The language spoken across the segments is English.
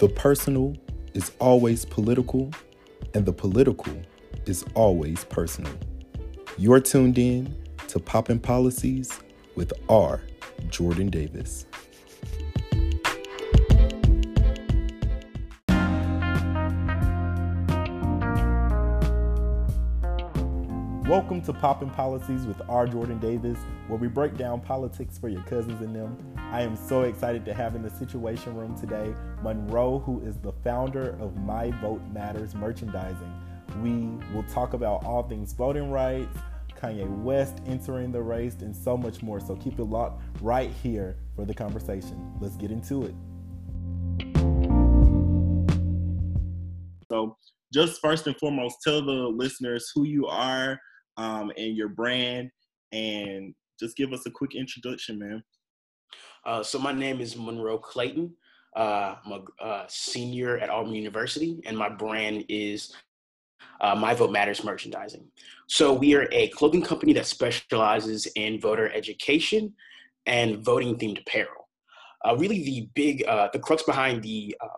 The personal is always political, and the political is always personal. You're tuned in to Poppin' Policies with R. Jordan Davis. Welcome to Poppin' Policies with R. Jordan Davis, where we break down politics for your cousins and them. I am so excited to have in the Situation Room today Monroe, who is the founder of My Vote Matters Merchandising. We will talk about all things voting rights, Kanye West entering the race, and so much more. So keep it locked right here for the conversation. Let's get into it. So, just first and foremost, tell the listeners who you are um, and your brand, and just give us a quick introduction, man. Uh, so my name is Monroe Clayton. Uh, I'm a uh, senior at Auburn University, and my brand is uh, My Vote Matters Merchandising. So we are a clothing company that specializes in voter education and voting themed apparel. Uh, really, the big, uh, the crux behind the um,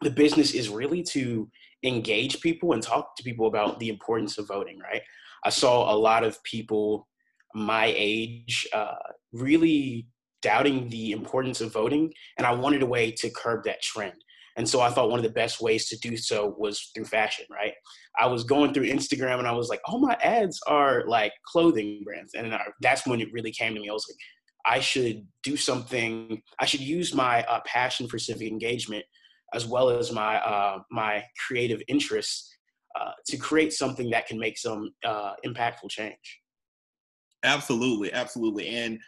the business is really to engage people and talk to people about the importance of voting. Right. I saw a lot of people my age uh, really doubting the importance of voting, and I wanted a way to curb that trend. And so I thought one of the best ways to do so was through fashion, right? I was going through Instagram and I was like, oh, my ads are like clothing brands. And that's when it really came to me. I was like, I should do something, I should use my uh, passion for civic engagement as well as my, uh, my creative interests uh, to create something that can make some uh, impactful change. Absolutely, absolutely. And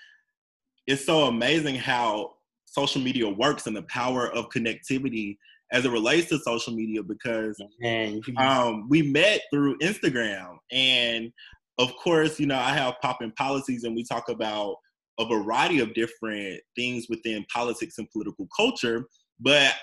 it's so amazing how social media works and the power of connectivity as it relates to social media because um, we met through Instagram. And of course, you know, I have Poppin' Policies and we talk about a variety of different things within politics and political culture. But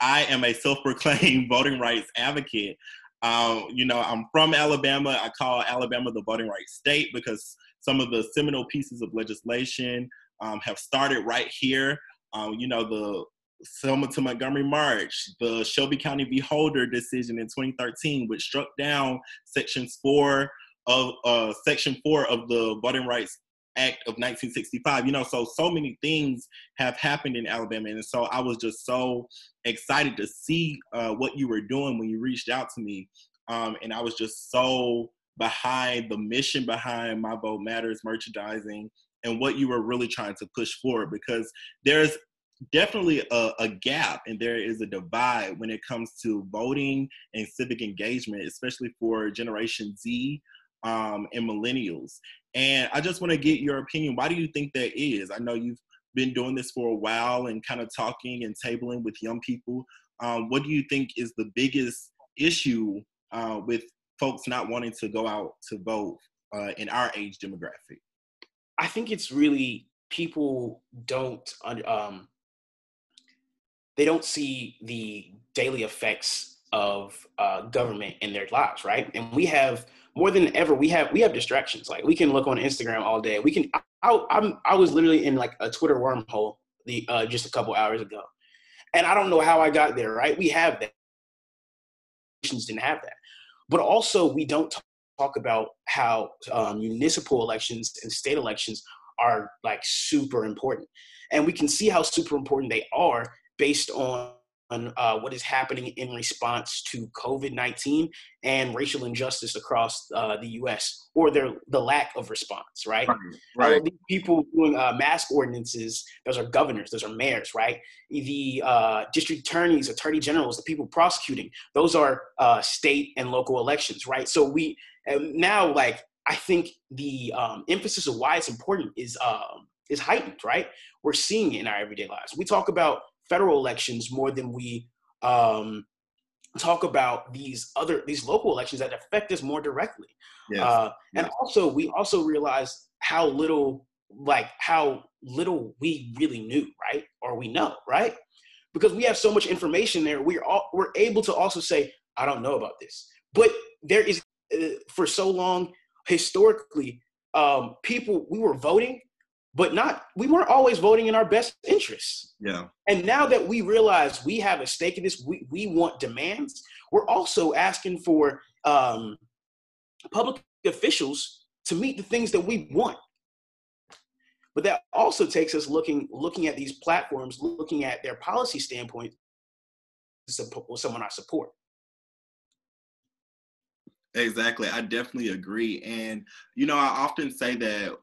I am a self proclaimed voting rights advocate. Um, you know, I'm from Alabama. I call Alabama the voting rights state because some of the seminal pieces of legislation um, have started right here. Um, you know, the Selma to Montgomery March, the Shelby County v. Holder decision in 2013, which struck down sections four of uh, section four of the Voting Rights Act of 1965. You know, so so many things have happened in Alabama, and so I was just so excited to see uh, what you were doing when you reached out to me, um, and I was just so behind the mission behind My Vote Matters merchandising and what you were really trying to push forward because there's definitely a, a, gap and there is a divide when it comes to voting and civic engagement, especially for Generation Z um, and millennials. And I just want to get your opinion. Why do you think that is? I know you've been doing this for a while and kind of talking and tabling with young people. Um, what do you think is the biggest issue uh, with folks not wanting to go out to vote uh, in our age demographic? I think it's really people don't um, they don't see the daily effects of uh, government in their lives, right? And we have more than ever we have we have distractions. Like we can look on Instagram all day. We can. I, I'm I was literally in like a Twitter wormhole the uh, just a couple hours ago, and I don't know how I got there. Right? We have that. Didn't have that, but also we don't talk about how um, municipal elections and state elections are like super important. And we can see how super important they are based on uh, what is happening in response to COVID 19 and racial injustice across uh, the US or their, the lack of response, right? Right. right. these people doing uh, mask ordinances, those are governors, those are mayors, right? The uh, district attorneys, attorney generals, the people prosecuting, those are uh, state and local elections, right? So we, now like I think the um, emphasis of why it's important is um, is heightened, right? We're seeing it in our everyday lives. We talk about federal elections more than we um, talk about these other these local elections that affect us more directly. Yes. Uh, and yes. also, we also realize how little like how little we really knew, right? Or we know, right? Because we have so much information there, we're all, we're able to also say, I don't know about this. But there is uh, for so long historically um, people we were voting but not we weren't always voting in our best interests. Yeah. And now that we realize we have a stake in this, we, we want demands, we're also asking for um, public officials to meet the things that we want. But that also takes us looking looking at these platforms, looking at their policy standpoint, someone I support. Exactly. I definitely agree. And, you know, I often say that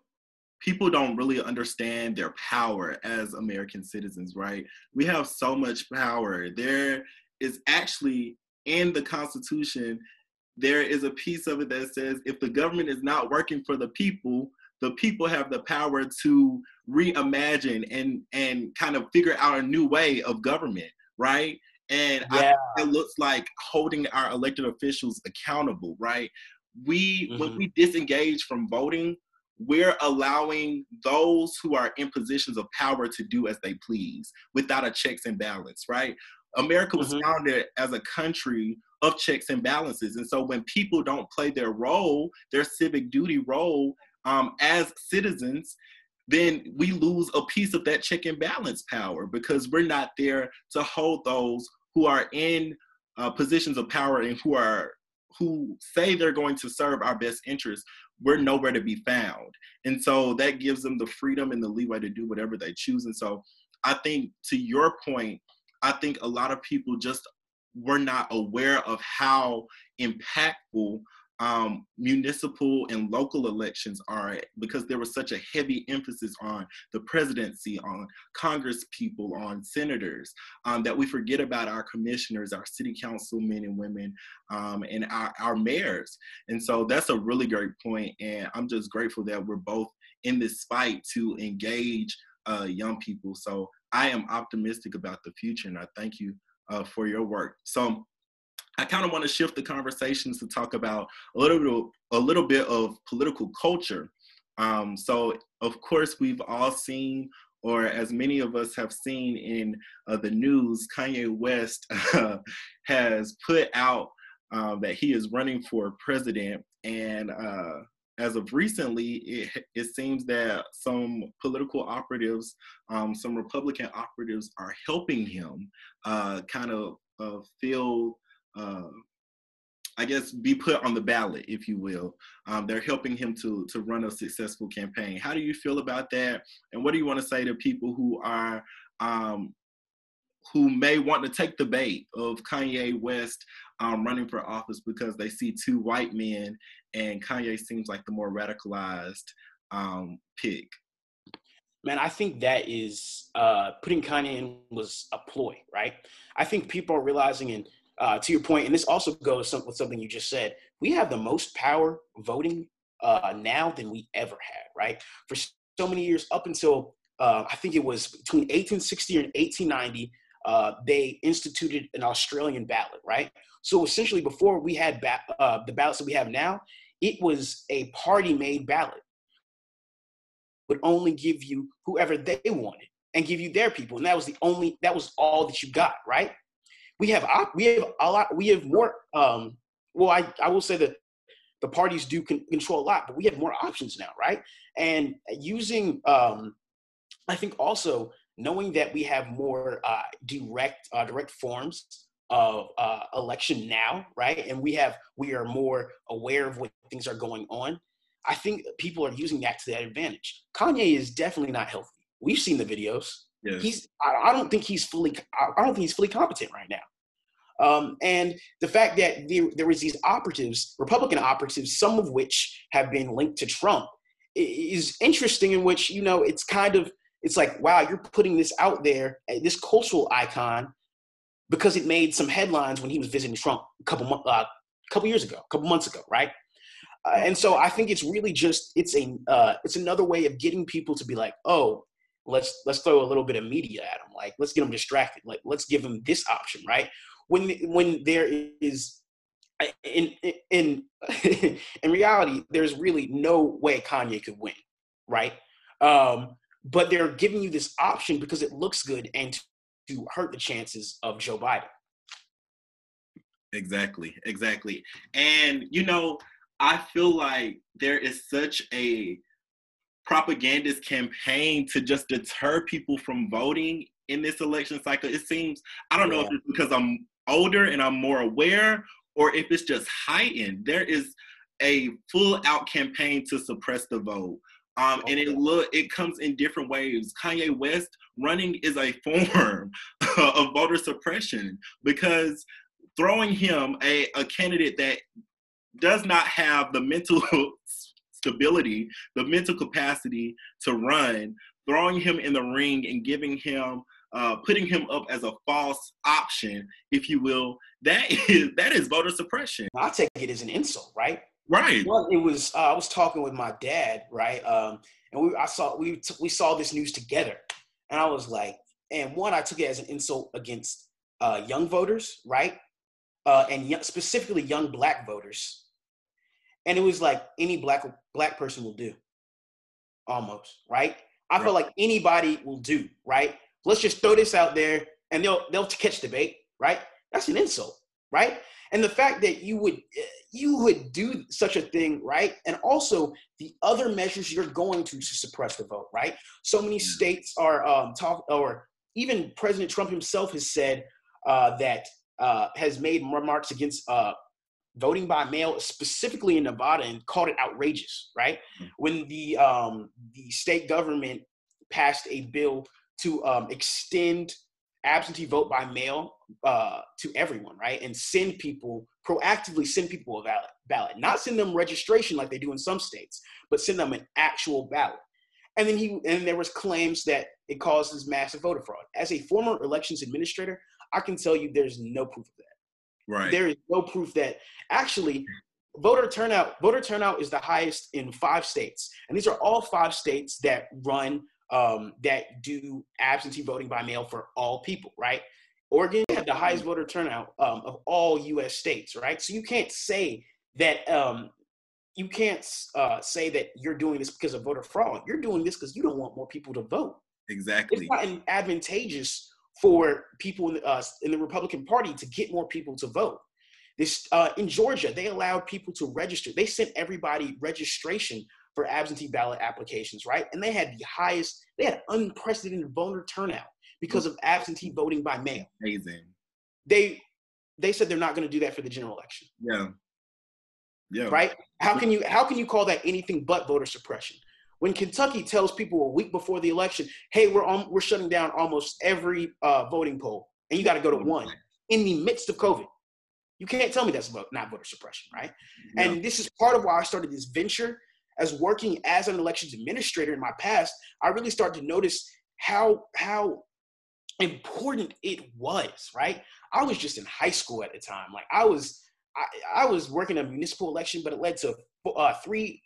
people don't really understand their power as American citizens, right? We have so much power. There is actually in the Constitution, there is a piece of it that says if the government is not working for the people, the people have the power to reimagine and and kind of figure out a new way of government, right? And yeah. I, it looks like holding our elected officials accountable, right? We mm-hmm. when we disengage from voting, we're allowing those who are in positions of power to do as they please without a checks and balance, right? America was mm-hmm. founded as a country of checks and balances. And so when people don't play their role, their civic duty role um, as citizens, then we lose a piece of that check and balance power because we're not there to hold those who are in uh, positions of power and who are who say they're going to serve our best interests we're nowhere to be found. And so that gives them the freedom and the leeway to do whatever they choose. And so i think to your point i think a lot of people just were not aware of how impactful um, municipal and local elections are because there was such a heavy emphasis on the presidency, on Congress people, on senators, um, that we forget about our commissioners, our city council men and women, um, and our, our mayors. And so that's a really great point, And I'm just grateful that we're both in this fight to engage uh, young people. So I am optimistic about the future, and I thank you uh, for your work. So I kind of want to shift the conversations to talk about a little bit, a little bit of political culture. Um, so, of course, we've all seen, or as many of us have seen in uh, the news, Kanye West uh, has put out uh, that he is running for president, and uh, as of recently, it, it, seems that some political operatives, um, some Republican operatives, are helping him uh, kind of uh, feel uh, I guess, be put on the ballot, if you will. Um, they're helping him to to run a successful campaign. How do you feel about that? And what do you want to say to people who are um, who may want to take the bait of Kanye West um, running for office because they see two white men and Kanye seems like the more radicalized um, pick? Man, I think that is uh, putting Kanye in was a ploy, right? I think people are realizing and uh, to your point, and this also goes with something you just said. We have the most power voting uh, now than we ever had, right? For so many years, up until uh, I think it was between 1860 and 1890, uh, they instituted an Australian ballot, right? So essentially, before we had ba- uh, the ballots that we have now, it was a party-made ballot, would only give you whoever they wanted and give you their people, and that was the only that was all that you got, right? We have op- we have a lot we have more um well i i will say that the parties do con- control a lot but we have more options now right? And using um i think also knowing that we have more uh, direct uh, direct forms of uh, election now right? And we have we are more aware of what things are going on. I think people are using that to their advantage. Kanye is definitely not healthy. We've seen the videos He's. I, I, don't think he's fully. I, don't think he's fully competent right now. Um, and the fact that there, there was these operatives, Republican operatives, some of which have been linked to Trump, is interesting. In which you know it's kind of it's like wow, you're putting this out there, eh, this cultural icon, because it made some headlines when he was visiting Trump a couple uh, couple years ago, a couple months ago, right? Uh, and so I think it's really just it's a uh, it's another way of getting people to be like, oh, let's let's throw a little bit of media at them like let's get them distracted like let's give them this option right? When when there is in in in reality there's really no way kanye could win right? Um but they're giving you this option because it looks good and to hurt the chances of joe biden. Exactly exactly. And you know i feel like there is such a propagandist campaign to just deter people from voting in this election cycle. It seems, I don't know if it's because I'm older and I'm more aware or if it's just heightened. There is a full out campaign to suppress the vote. Um, and it look it comes in different ways. Kanye West running is a form of voter suppression because throwing him a, a candidate that does not have the mental stability, the mental capacity to run, throwing him in the ring and giving him uh, putting him up as a false option, if you will, that is that is voter suppression. I take it as an insult, right? Right. Well, it was. Uh, I was talking with my dad, right? Um, and we, I saw we t- we saw this news together, and I was like, and one, I took it as an insult against uh, young voters, right? Uh, and y- specifically young black voters, and it was like any black black person will do, almost, right? I right. feel like anybody will do, right? Let's just throw this out there, and they'll they'll catch debate, right? That's an insult, right? And the fact that you would you would do such a thing, right? And also the other measures you're going to to suppress the vote, right? So many states are um, talk, or even President Trump himself has said uh, that uh, has made remarks against uh, voting by mail, specifically in Nevada, and called it outrageous, right? Mm-hmm. When the um, the state government passed a bill to um, extend absentee vote by mail uh, to everyone, right? And send people proactively send people a ballot, ballot, not send them registration like they do in some states, but send them an actual ballot. And then he and there was claims that it causes massive voter fraud. As a former elections administrator, I can tell you there's no proof of that. Right. There is no proof that actually voter turnout voter turnout is the highest in five states, and these are all five states that run um, that do absentee voting by mail for all people, right? Oregon had the highest voter turnout um, of all U.S. states, right? So you can't say that um, you can't uh, say that you're doing this because of voter fraud. You're doing this because you don't want more people to vote. Exactly. It's not advantageous for people in, uh, in the Republican Party to get more people to vote. This uh, in Georgia, they allowed people to register. They sent everybody registration for absentee ballot applications, right? And they had the highest, they had unprecedented voter turnout because of absentee voting by mail. Amazing. They they said they're not going to do that for the general election. Yeah. Yeah. Right? How can you how can you call that anything but voter suppression? When Kentucky tells people a week before the election, "Hey, we're on, we're shutting down almost every uh, voting poll, and you got to go to one in the midst of COVID," you can't tell me that's not voter suppression, right? Yeah. And this is part of why I started this venture as working as an elections administrator in my past, I really started to notice how how important it was, right? I was just in high school at the time. Like I was I, I was working a municipal election, but it led to uh, three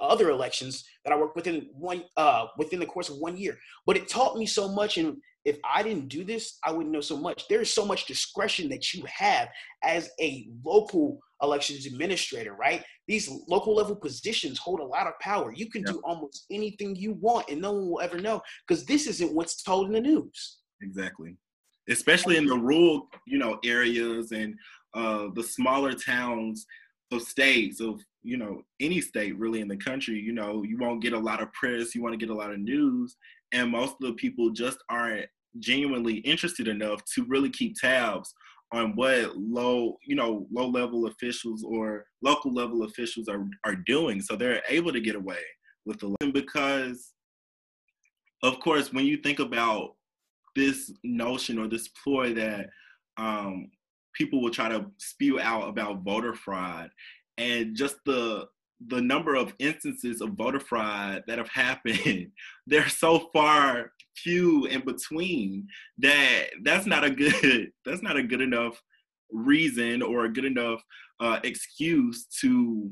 other elections that I worked within one uh, within the course of one year. But it taught me so much, and if I didn't do this, I wouldn't know so much. There is so much discretion that you have as a local elections administrator, right? These local level positions hold a lot of power. You can do almost anything you want, and no one will ever know because this isn't what's told in the news. Exactly, especially in the rural, you know, areas and uh, the smaller towns of states of you know any state really in the country. You know, you won't get a lot of press. You want to get a lot of news, and most of the people just aren't genuinely interested enough to really keep tabs on what low, you know, low level officials or local level officials are are doing. So they're able to get away with the because of course when you think about this notion or this ploy that um, people will try to spew out about voter fraud. And just the the number of instances of voter fraud that have happened they're so far few in between that that's not a good that's not a good enough reason or a good enough uh, excuse to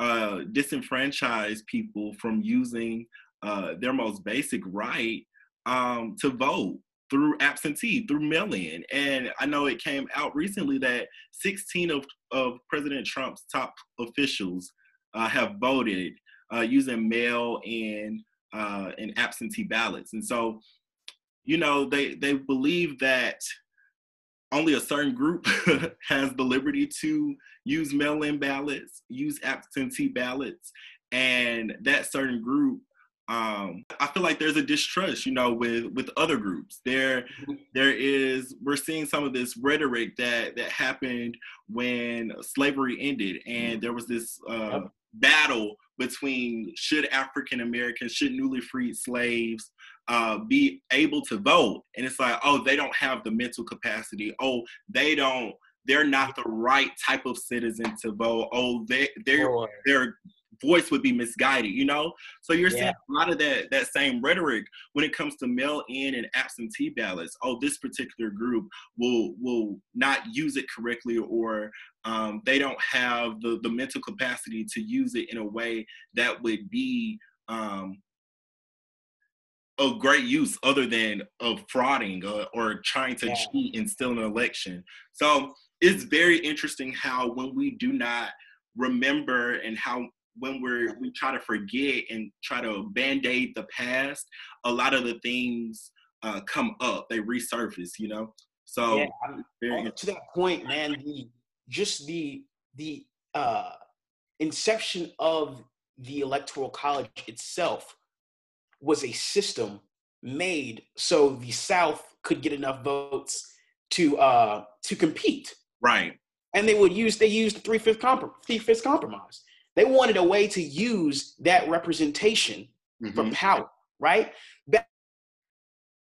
uh, disenfranchise people from using uh, their most basic right um, to vote through absentee, through mail-in. And I know it came out recently that 16 of, of President Trump's top officials uh, have voted uh, using mail in uh, and absentee ballots. And so, you know, they they believe that only a certain group has the liberty to use mail-in ballots, use absentee ballots, and that certain group um, I feel like there's a distrust, you know, with with other groups. There, there is. We're seeing some of this rhetoric that that happened when slavery ended, and there was this uh, battle between should African Americans, should newly freed slaves uh, be able to vote, and it's like, oh, they don't have the mental capacity. Oh, they don't. They're not the right type of citizen to vote. Oh, they they're they're voice would be misguided, you know? So you're yeah. seeing a lot of that that same rhetoric when it comes to mail-in and absentee ballots. Oh, this particular group will will not use it correctly or um, they don't have the, the mental capacity to use it in a way that would be um, of great use other than of frauding or, or trying to yeah. cheat and steal an election. So it's very interesting how when we do not remember and how when we're we try to forget and try to band-aid the past a lot of the things uh, come up they resurface you know? So yeah, to that point man the just the the uh inception of the electoral college itself was a system made so the south could get enough votes to uh to compete. Right. And they would use they used the three-fifth comprom- three-fifth compromise they wanted a way to use that representation mm-hmm. for power, right? Back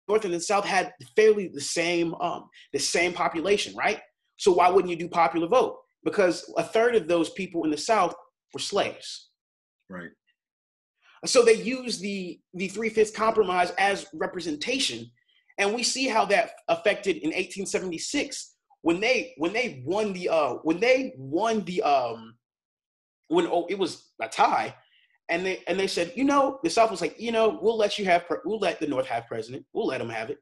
North and the South had fairly the same um, the same population, right? So why wouldn't you do popular vote? Because a third of those people in the South were slaves. Right. So they used the the three fifths compromise as representation, and we see how that affected in 1876 when they when they won the uh when they won the um when oh, it was a tie, and they and they said, you know, the South was like, you know, we'll let you have, we'll let the North have president, we'll let them have it,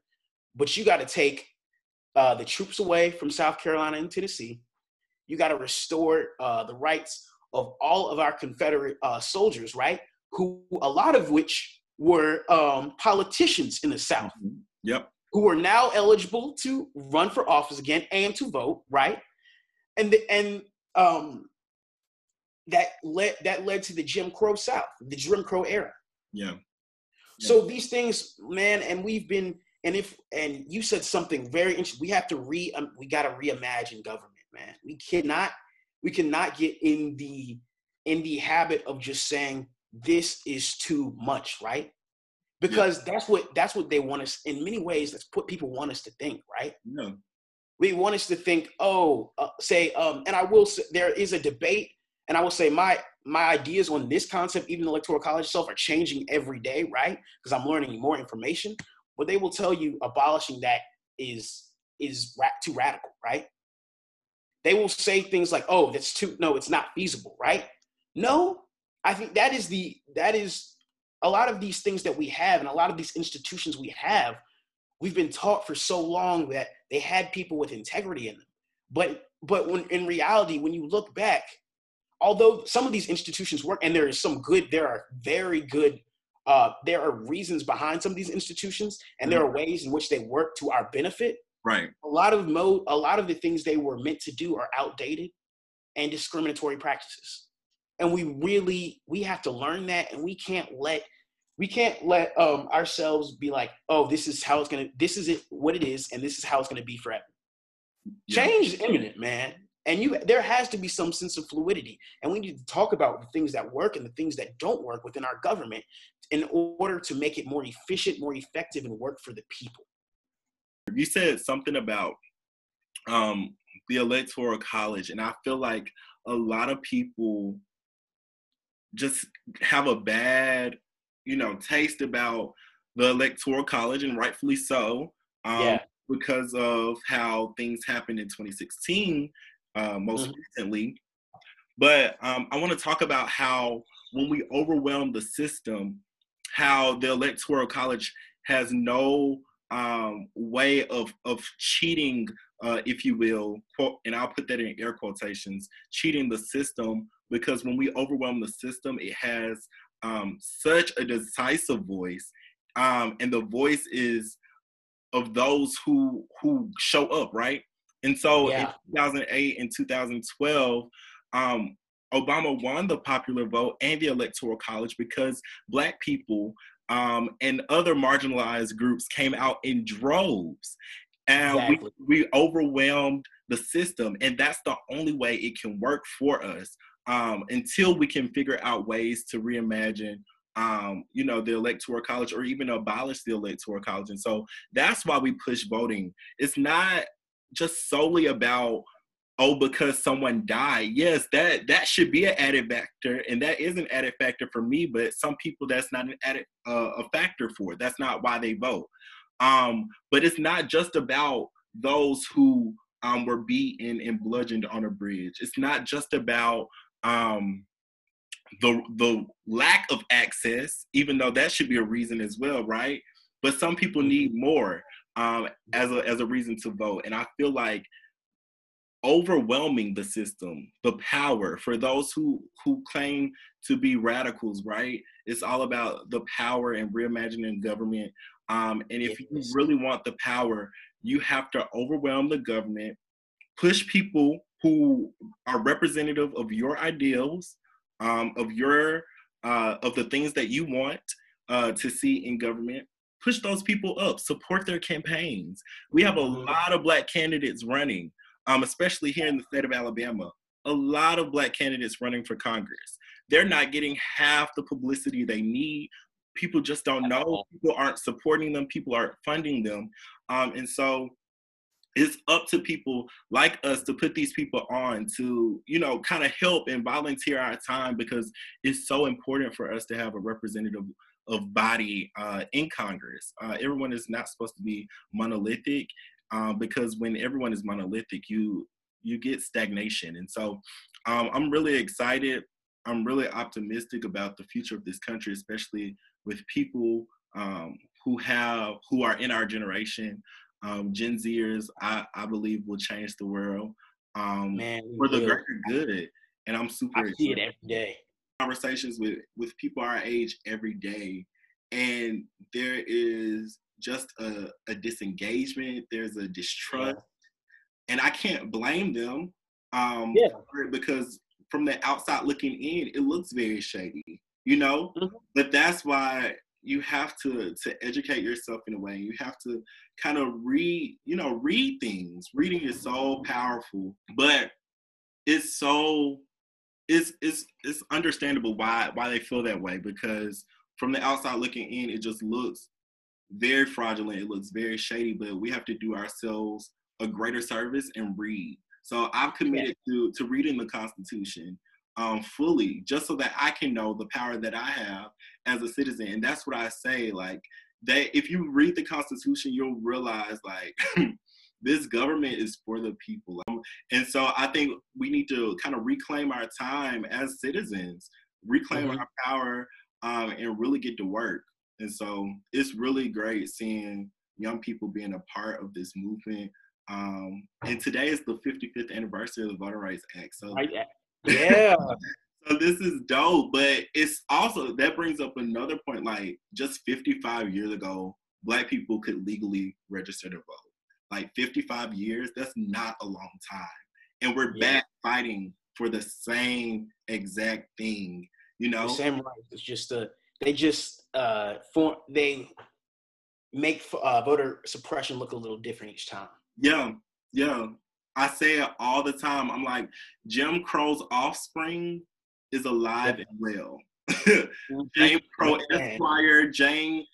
but you got to take uh, the troops away from South Carolina and Tennessee. You got to restore uh, the rights of all of our Confederate uh, soldiers, right? Who a lot of which were um, politicians in the South. Mm-hmm. Yep. Who are now eligible to run for office again and to vote, right? And the, and um, that led that led to the Jim Crow South, the Jim Crow era. Yeah. yeah. So these things, man, and we've been, and if and you said something very interesting. We have to re, um, we got to reimagine government, man. We cannot, we cannot get in the in the habit of just saying this is too much, right? Because yeah. that's what that's what they want us. In many ways, that's what people want us to think, right? Yeah. We want us to think, oh, uh, say, um, and I will say there is a debate and I will say my my ideas on this concept, even the electoral college itself, are changing every day, right? Because I'm learning more information. But they will tell you abolishing that is is ra- too radical, right? They will say things like, "Oh, that's too no, it's not feasible," right? No, I think that is the that is a lot of these things that we have and a lot of these institutions we have. We've been taught for so long that they had people with integrity in them, but but when in reality, when you look back, although some of these institutions work and there is some good there are very good uh, there are reasons behind some of these institutions and there are mm-hmm. ways in which they work to our benefit. Right. A lot of mo a lot of the things they were meant to do are outdated and discriminatory practices. And we really we have to learn that and we can't let we can't let um, ourselves be like oh this is how it's gonna this is it what it is and this is how it's gonna be forever. Yeah. change is imminent man and you there has to be some sense of fluidity and we need to talk about the things that work and the things that don't work within our government in order to make it more efficient more effective and work for the people you said something about um, the electoral college and i feel like a lot of people just have a bad you know taste about the electoral college and rightfully so um, yeah. because of how things happened in 2016 uh, most mm-hmm. recently. But um, I want to talk about how when we overwhelm the system, how the electoral college has no um, way of of cheating, uh, if you will, quote, and I'll put that in air quotations, cheating the system because when we overwhelm the system, it has um, such a decisive voice, um, and the voice is of those who who show up, right? And so yeah. in 2008 and 2012, um, Obama won the popular vote and the electoral college because black people um, and other marginalized groups came out in droves. And exactly. we, we overwhelmed the system. And that's the only way it can work for us um, until we can figure out ways to reimagine um, you know, the electoral college or even abolish the electoral college. And so that's why we push voting. It's not just solely about oh because someone died. Yes that that should be an added factor and that is an added factor for me but some people that's not an added uh, a factor for that's not why they vote. Um but it's not just about those who um were beaten and bludgeoned on a bridge. It's not just about um the the lack of access even though that should be a reason as well right? But some people need more um as a as a reason to vote. And i feel like overwhelming the system the power for those who who claim to be radicals right? It's all about the power and reimagining government. Um, and if you really want the power you have to overwhelm the government push people who are representative of your ideals um, of your uh, of the things that you want uh, to see in government push those people up support their campaigns we have a mm-hmm. lot of black candidates running um, especially here in the state of Alabama, a lot of black candidates running for Congress. They're not getting half the publicity they need. People just don't know. People aren't supporting them. People aren't funding them. Um, and so it's up to people like us to put these people on to, you know, kind of help and volunteer our time because it's so important for us to have a representative of body uh, in Congress. Uh, everyone is not supposed to be monolithic, um, because when everyone is monolithic, you you get stagnation. And so um, I'm really excited. I'm really optimistic about the future of this country, especially with people um, who have who are in our generation. Um, Gen Zers, I, I believe, will change the world um, Man, for the greater good. And I'm super. I see excited. it every day. Conversations with with people our age every day, and there is just a, a disengagement. There's a distrust, yeah. and I can't blame them. Um, yeah. because from the outside looking in, it looks very shady, you know. Mm-hmm. But that's why you have to to educate yourself in a way. You have to kind of read, you know, read things. Reading is so powerful, but it's so it's it's it's understandable why why they feel that way because from the outside looking in, it just looks very fraudulent. It looks very shady, but we have to do ourselves a greater service and read. So I've committed yeah. to to reading the Constitution um, fully, just so that I can know the power that I have as a citizen. And that's what I say. Like that, if you read the Constitution, you'll realize like. this government is for the people. Um, and so I think we need to kind of reclaim our time as citizens, reclaim mm-hmm. our power, um, and really get to work. And so it's really great seeing young people being a part of this movement. Um, and today is the 55th anniversary of the Voting Rights Act. So yeah. so this is dope, but it's also that brings up another point. Like just 55 years ago, black people could legally register to vote. Like 55 years, that's not a long time. And we're yeah. back fighting for the same exact thing. You know, the same rights. It's just a they just uh, form they make uh, voter suppression look a little different each time. Yeah, yeah. I say it all the time. I'm like, Jim Crow's offspring is alive and well. Mm-hmm. James Crow Esquire, Jane,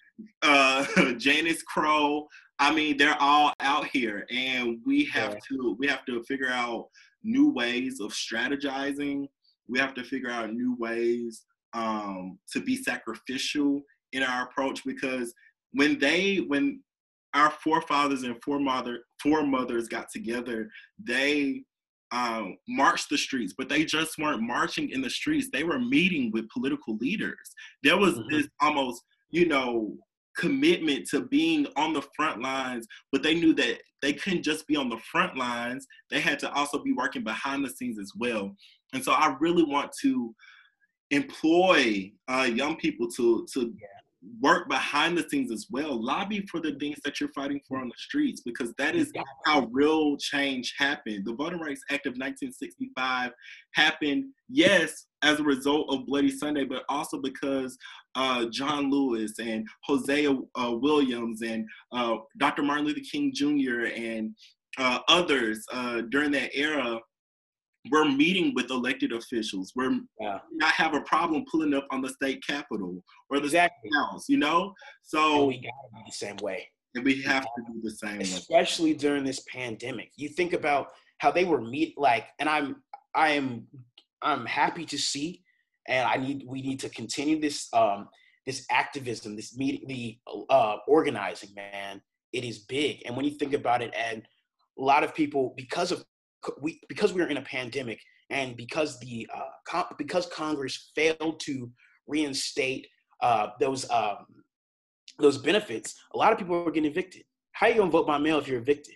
uh, Janice Crow. I mean, they're all out here, and we have yeah. to we have to figure out new ways of strategizing. We have to figure out new ways um, to be sacrificial in our approach because when they when our forefathers and foremother foremothers got together, they um, marched the streets, but they just weren't marching in the streets. They were meeting with political leaders. There was mm-hmm. this almost, you know, commitment to being on the front lines, but they knew that they couldn't just be on the front lines. They had to also be working behind the scenes as well. And so I really want to employ uh, young people to to work behind the scenes as well. Lobby for the things that you're fighting for on the streets because that is how real change happened. The Voting Rights Act of 1965 happened, yes, as a result of Bloody Sunday, but also because uh, John Lewis and Hosea uh, Williams and uh, Dr. Martin Luther King Jr. and uh, others uh, during that era we're meeting with elected officials. We're yeah. not have a problem pulling up on the state capitol or the exactly. house, you know? So and we gotta be the same way. And we have to do the same Especially way. during this pandemic. You think about how they were meet like and I'm I am I'm happy to see and I need we need to continue this um this activism, this meeting the uh organizing, man. It is big. And when you think about it and a lot of people because of we because we are in a pandemic and because the uh, com- because Congress failed to reinstate uh, those um, those benefits, a lot of people are getting evicted. How are you gonna vote by mail if you're evicted?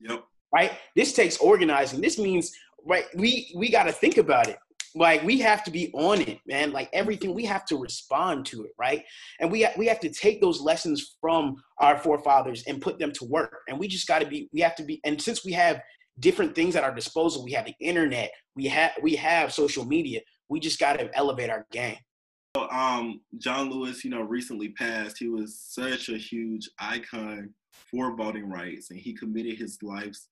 Yep. Right. This takes organizing. This means right. We we got to think about it. Like we have to be on it, man. Like everything, we have to respond to it, right? And we we have to take those lessons from our forefathers and put them to work. And we just got to be. We have to be. And since we have different things at our disposal. We have the internet. We have we have social media. We just got to elevate our game. So, Um, John Lewis, you know, recently passed. He was such a huge icon for voting rights, and he committed his life's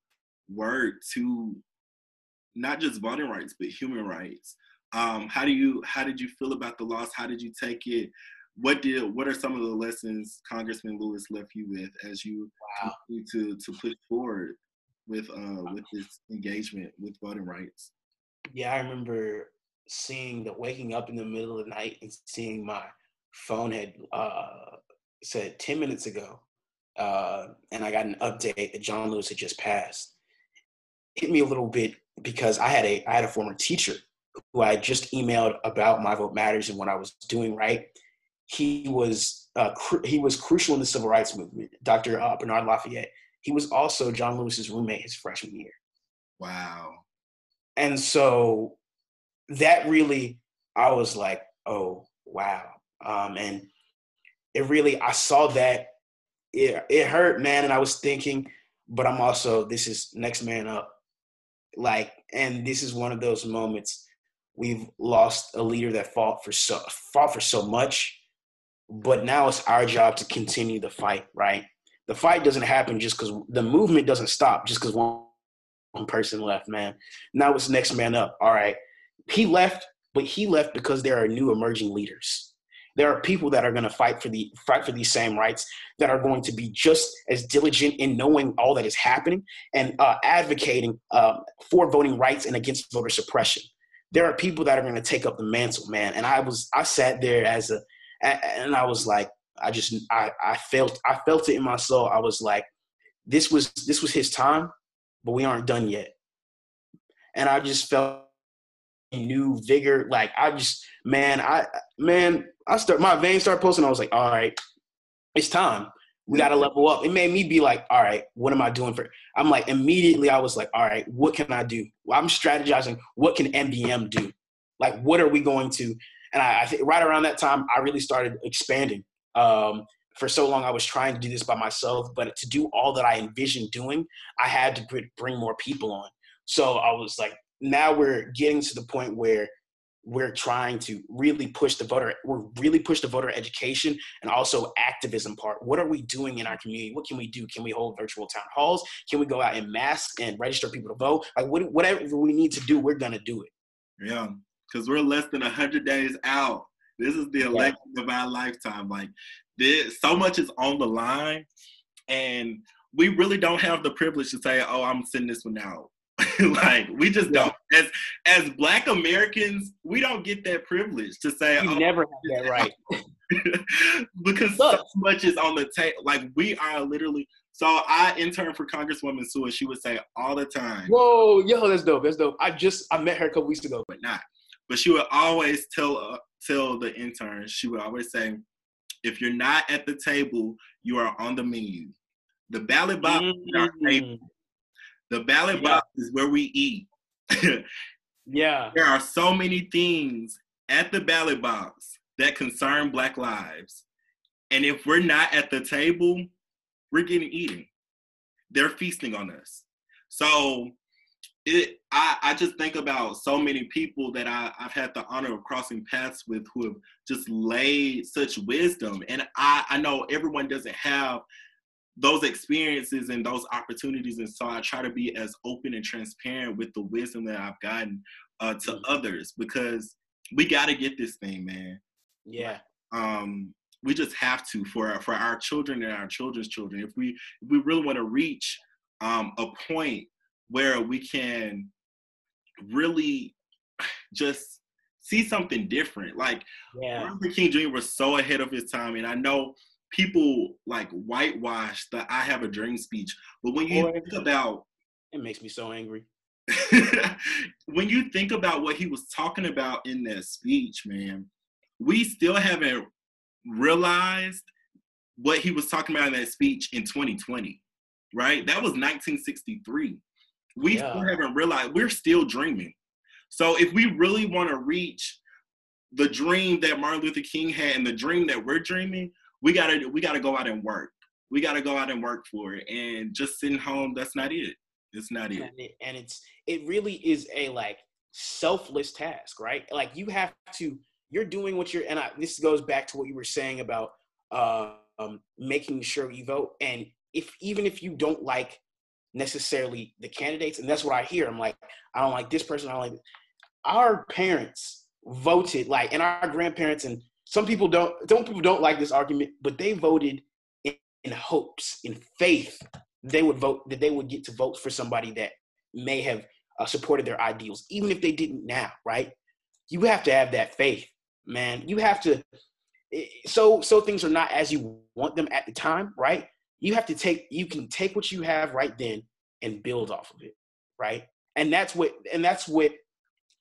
work to not just voting rights but human rights. Um, how do you how did you feel about the loss? How did you take it? What did what are some of the lessons Congressman Lewis left you with as you wow. to to push forward with uh with this engagement with voting rights. Yeah, I remember seeing the waking up in the middle of the night and seeing my phone had uh said 10 minutes ago uh and I got an update that John Lewis had just passed. hit me a little bit because I had a I had a former teacher who I just emailed about my vote matters and what I was doing right. He was uh, cr- he was crucial in the civil rights movement. Dr. Uh, Bernard Lafayette he was also John Lewis's roommate his freshman year. Wow. And so that really, I was like, oh, wow. Um, and it really, I saw that it, it hurt, man. And I was thinking, but I'm also, this is next man up. Like, and this is one of those moments we've lost a leader that fought for so fought for so much, but now it's our job to continue the fight, right? The fight doesn't happen just because the movement doesn't stop just because one, one person left, man. Now it's next man up. All right. He left, but he left because there are new emerging leaders. There are people that are going to fight for the fight for these same rights that are going to be just as diligent in knowing all that is happening and uh, advocating um, for voting rights and against voter suppression. There are people that are going to take up the mantle, man. And I was I sat there as a and I was like, I just I, I felt I felt it in my soul. I was like, this was this was his time, but we aren't done yet. And I just felt new vigor. Like I just man, I man, I start my veins start pulsing. I was like, all right, it's time. We got to mm-hmm. level up. It made me be like, all right, what am I doing for? I'm like, immediately, I was like, all right, what can I do? I'm strategizing. What can MVM do? Like, what are we going to? And I, I think right around that time, I really started expanding. Um, for so long, I was trying to do this by myself, but to do all that I envisioned doing, I had to bring more people on. So I was like, now we're getting to the point where we're trying to really push the voter we're really push the voter education and also activism part. What are we doing in our community? What can we do? Can we hold virtual town halls? Can we go out in mass and register people to vote? Like what, whatever we need to do we're to do it. Yeah because we're less than 100 days out this is the election yeah. of our lifetime. Like, this, so much is on the line, and we really don't have the privilege to say, "Oh, I'm sending this one out." like, we just yeah. don't. As as Black Americans, we don't get that privilege to say, "You oh, never have that right." because so much is on the table. Like, we are literally. So I interned for Congresswoman Sewell, she would say all the time. Whoa, yo, that's dope. That's dope. I just I met her a couple weeks ago. But not. But she would always tell uh, tell the interns, she would always say, if you're not at the table, you are on the menu. The ballot box mm-hmm. The ballot yeah. box is where we eat. yeah. There are so many things at the ballot box that concern Black lives. And if we're not at the table, we're getting eaten. They're feasting on us. So it I, I just think about so many people that I, I've had the honor of crossing paths with who have just laid such wisdom. And I, I know everyone doesn't have those experiences and those opportunities. And so I try to be as open and transparent with the wisdom that I've gotten uh, to mm-hmm. others because we got to get this thing, man. Yeah. Um, we just have to for for our children and our children's children. If we if we really want to reach um, a point where we can really just see something different. Like yeah. Martin King Jr. was so ahead of his time, and I know people like whitewash the "I have a dream" speech, but when you Boy, think about, it makes me so angry. when you think about what he was talking about in that speech, man, we still haven't realized what he was talking about in that speech in 2020, right? That was 1963. We yeah. still haven't realized we're still dreaming. So if we really want to reach the dream that Martin Luther King had and the dream that we're dreaming, we gotta we gotta go out and work. We gotta go out and work for it. And just sitting home, that's not it. It's not it. And, it, and it's it really is a like selfless task, right? Like you have to you're doing what you're and I, this goes back to what you were saying about uh, um, making sure you vote and if even if you don't like necessarily the candidates, and that's what I hear. I'm like, I don't like this person. I don't like this. our parents voted like, and our grandparents, and some people don't. Some people don't like this argument, but they voted in, in hopes, in faith, they would vote that they would get to vote for somebody that may have uh, supported their ideals, even if they didn't now. Right? You have to have that faith, man. You have to. So so things are not as you want them at the time, right? You have to take you can take what you have right then and build off of it right? And that's what and that's what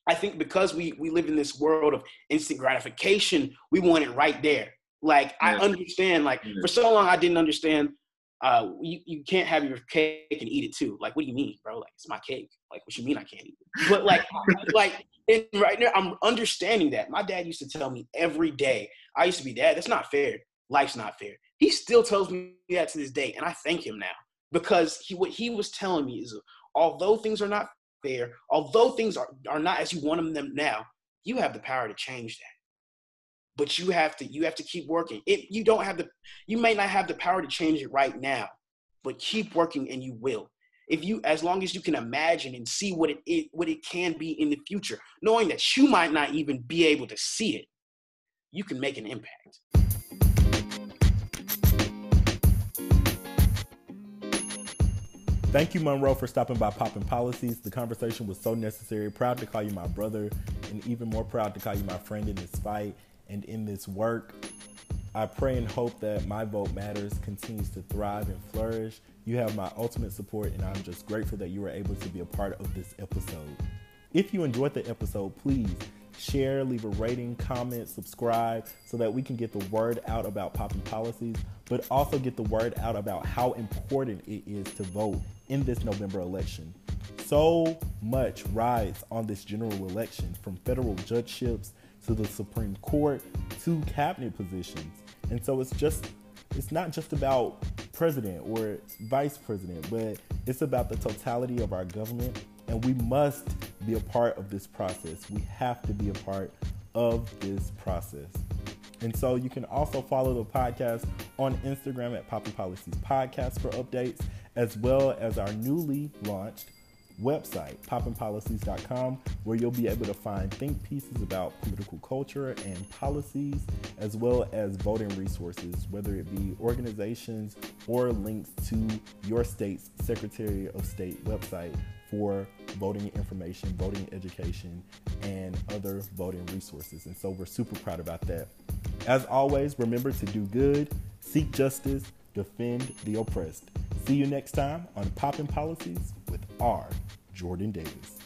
i think because we we live in this world of instant gratification we want it right there. Like yeah. i understand like yeah. for so long i didn't understand uh you, you can't have your cake and eat it too. Like what do you mean bro? Like it's my cake. Like what you mean i can't eat it? But like like right now i'm understanding that. My dad used to tell me every day i used to be dad that's not fair. Life's not fair he still tells me that to this day, and I thank him now because he what he was telling me is although things are not fair, although things are, are not as you want them now, you have the power to change that. But you have to you have to keep working. If you don't have the you may not have the power to change it right now, but keep working and you will. If you as long as you can imagine and see what it, it what it can be in the future, knowing that you might not even be able to see it, you can make an impact. Thank you, Monroe, for stopping by Poppin' Policies. The conversation was so necessary. Proud to call you my brother, and even more proud to call you my friend in this fight and in this work. I pray and hope that My Vote Matters continues to thrive and flourish. You have my ultimate support, and I'm just grateful that you were able to be a part of this episode. If you enjoyed the episode, please share, leave a rating, comment, subscribe so that we can get the word out about Poppin' Policies, but also get the word out about how important it is to vote in this November election. So much rides on this general election from federal judgeships to the Supreme Court to cabinet positions. And so it's just it's not just about president or vice president, but it's about the totality of our government and we must be a part of this process. We have to be a part of this process. And so you can also follow the podcast on Instagram at Poppin' Policies Podcast for updates, as well as our newly launched website, poppingpolicies.com, where you'll be able to find think pieces about political culture and policies, as well as voting resources, whether it be organizations or links to your state's Secretary of State website for voting information, voting education, and other voting resources. And so we're super proud about that. As always, remember to do good, seek justice, defend the oppressed. See you next time on Poppin' Policies with R. Jordan Davis.